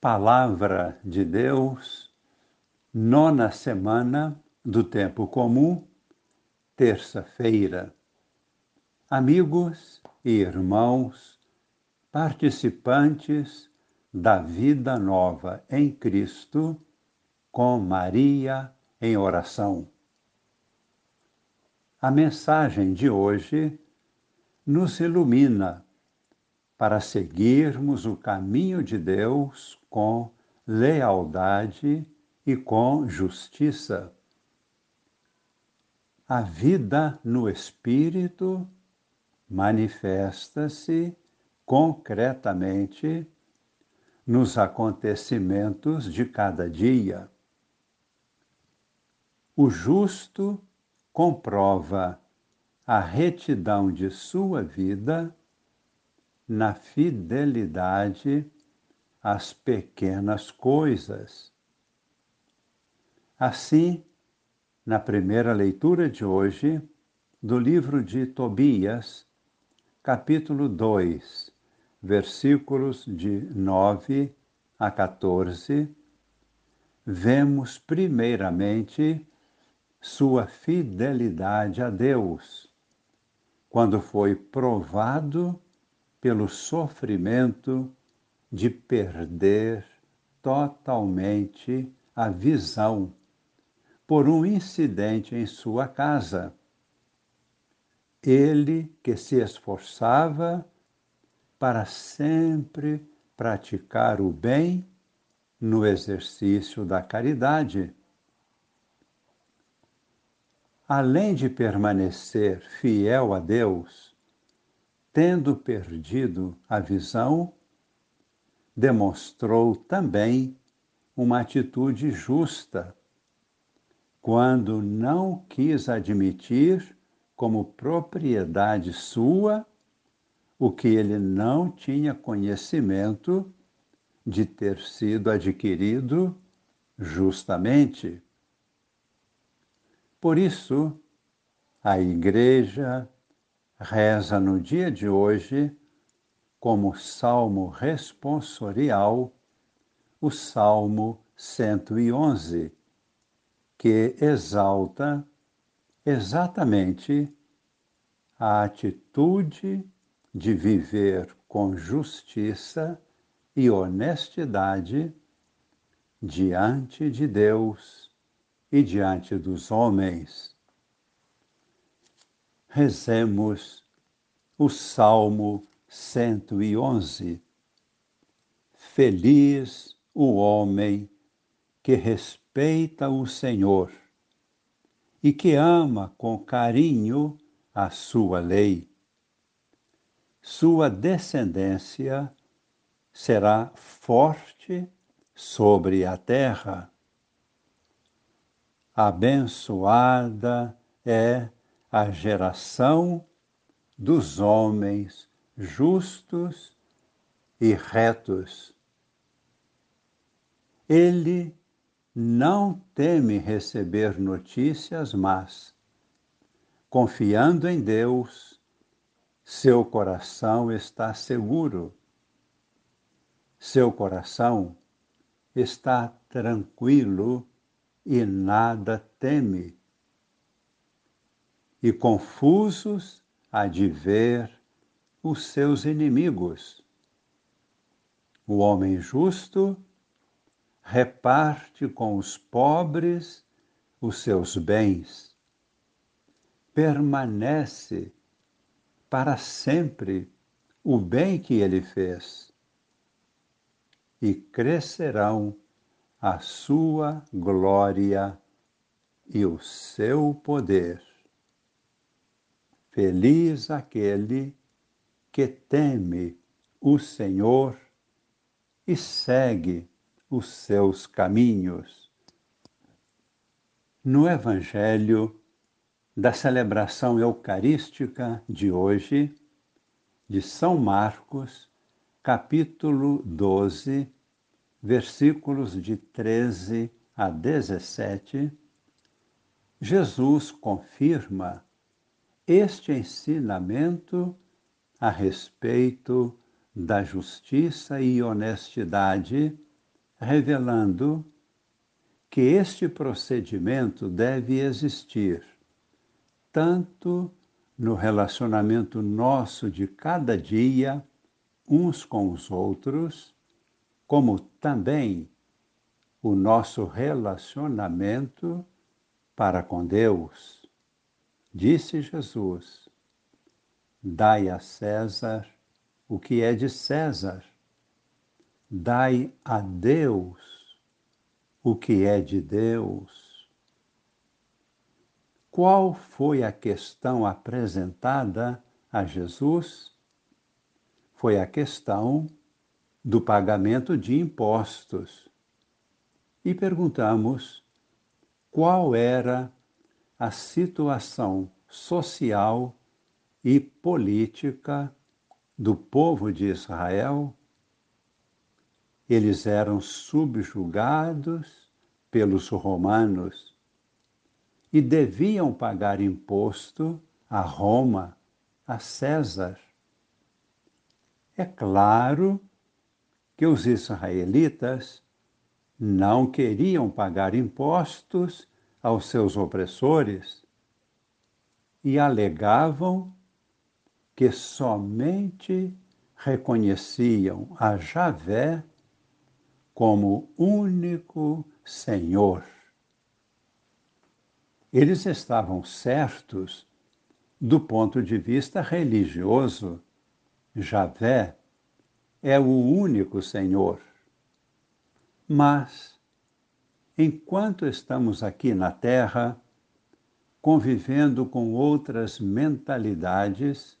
Palavra de Deus, nona semana do tempo comum, terça-feira. Amigos e irmãos, participantes da vida nova em Cristo, com Maria em oração. A mensagem de hoje nos ilumina para seguirmos o caminho de Deus com lealdade e com justiça. A vida no Espírito manifesta-se concretamente nos acontecimentos de cada dia. O justo comprova a retidão de sua vida na fidelidade às pequenas coisas. Assim, na primeira leitura de hoje, do livro de Tobias, capítulo 2, versículos de 9 a 14, vemos primeiramente sua fidelidade a Deus quando foi provado pelo sofrimento de perder totalmente a visão por um incidente em sua casa. Ele que se esforçava para sempre praticar o bem no exercício da caridade além de permanecer fiel a Deus, tendo perdido a visão, demonstrou também uma atitude justa quando não quis admitir como propriedade sua o que ele não tinha conhecimento de ter sido adquirido justamente. Por isso, a Igreja reza no dia de hoje, como salmo responsorial, o Salmo 111, que exalta exatamente a atitude de viver com justiça e honestidade diante de Deus e diante dos homens. Rezemos o Salmo 111. Feliz o homem que respeita o Senhor e que ama com carinho a sua lei. Sua descendência será forte sobre a terra abençoada é a geração dos homens justos e retos. Ele não teme receber notícias mas Confiando em Deus, seu coração está seguro. Seu coração está tranquilo e nada teme. E confusos há de ver os seus inimigos. O homem justo reparte com os pobres os seus bens, permanece para sempre o bem que ele fez, e crescerão a sua glória e o seu poder. Feliz aquele que teme o Senhor e segue os seus caminhos. No Evangelho da celebração eucarística de hoje, de São Marcos, capítulo 12, versículos de 13 a 17, Jesus confirma este ensinamento a respeito da justiça e honestidade revelando que este procedimento deve existir tanto no relacionamento nosso de cada dia, uns com os outros, como também o nosso relacionamento para com Deus. Disse Jesus: Dai a César o que é de César, dai a Deus o que é de Deus. Qual foi a questão apresentada a Jesus? Foi a questão do pagamento de impostos. E perguntamos qual era a situação social e política do povo de Israel. Eles eram subjugados pelos romanos e deviam pagar imposto a Roma, a César. É claro que os israelitas não queriam pagar impostos aos seus opressores e alegavam que somente reconheciam a Javé como único Senhor. Eles estavam certos do ponto de vista religioso. Javé é o único Senhor. Mas, enquanto estamos aqui na Terra, convivendo com outras mentalidades,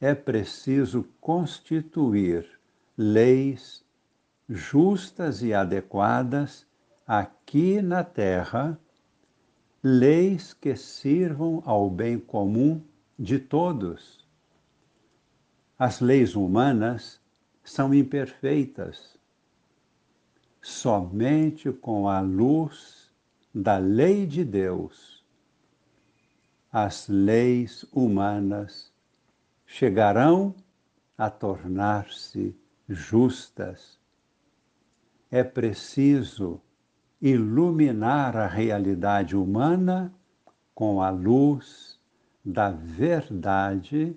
é preciso constituir leis justas e adequadas aqui na Terra, leis que sirvam ao bem comum de todos. As leis humanas são imperfeitas somente com a luz da lei de Deus. As leis humanas chegarão a tornar-se justas. É preciso iluminar a realidade humana com a luz da verdade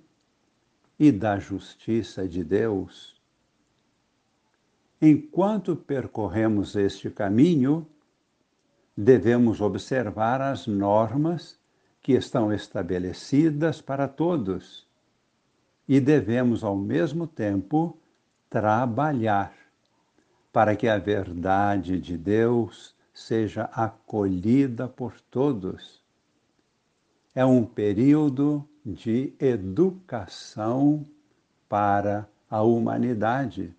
e da justiça de Deus. Enquanto percorremos este caminho, devemos observar as normas que estão estabelecidas para todos e devemos, ao mesmo tempo, trabalhar para que a verdade de Deus seja acolhida por todos. É um período de educação para a humanidade.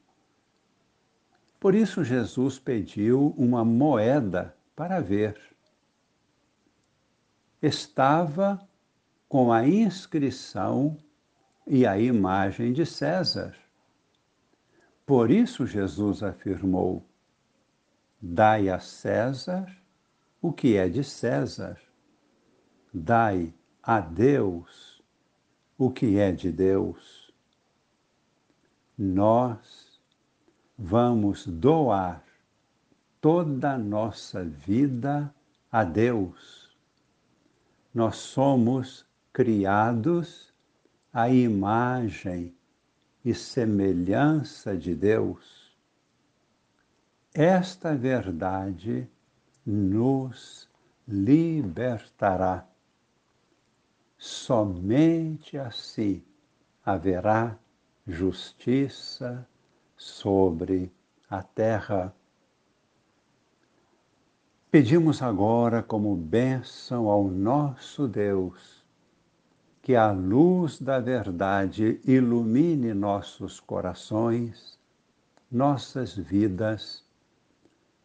Por isso, Jesus pediu uma moeda para ver. Estava com a inscrição e a imagem de César. Por isso, Jesus afirmou: Dai a César o que é de César, dai a Deus o que é de Deus. Nós vamos doar toda a nossa vida a Deus. Nós somos criados à imagem e semelhança de Deus. Esta verdade nos libertará. Somente assim haverá justiça, sobre a terra. Pedimos agora, como bênção ao nosso Deus, que a luz da verdade ilumine nossos corações, nossas vidas,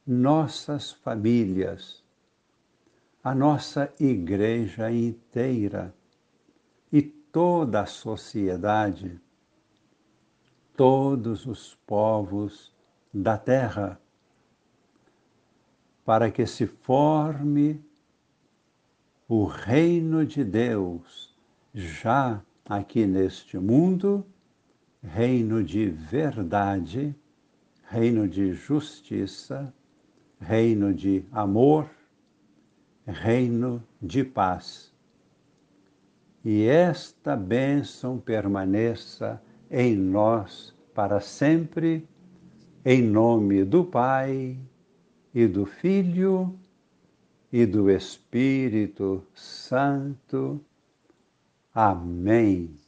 nossas famílias, a nossa igreja inteira e toda a sociedade todos os povos da terra, para que se forme o reino de Deus já aqui neste mundo, reino de verdade, reino de justiça, reino de amor, reino de paz. E esta bênção permaneça em nós para sempre, em nome do Pai e do Filho e do Espírito Santo. Amém.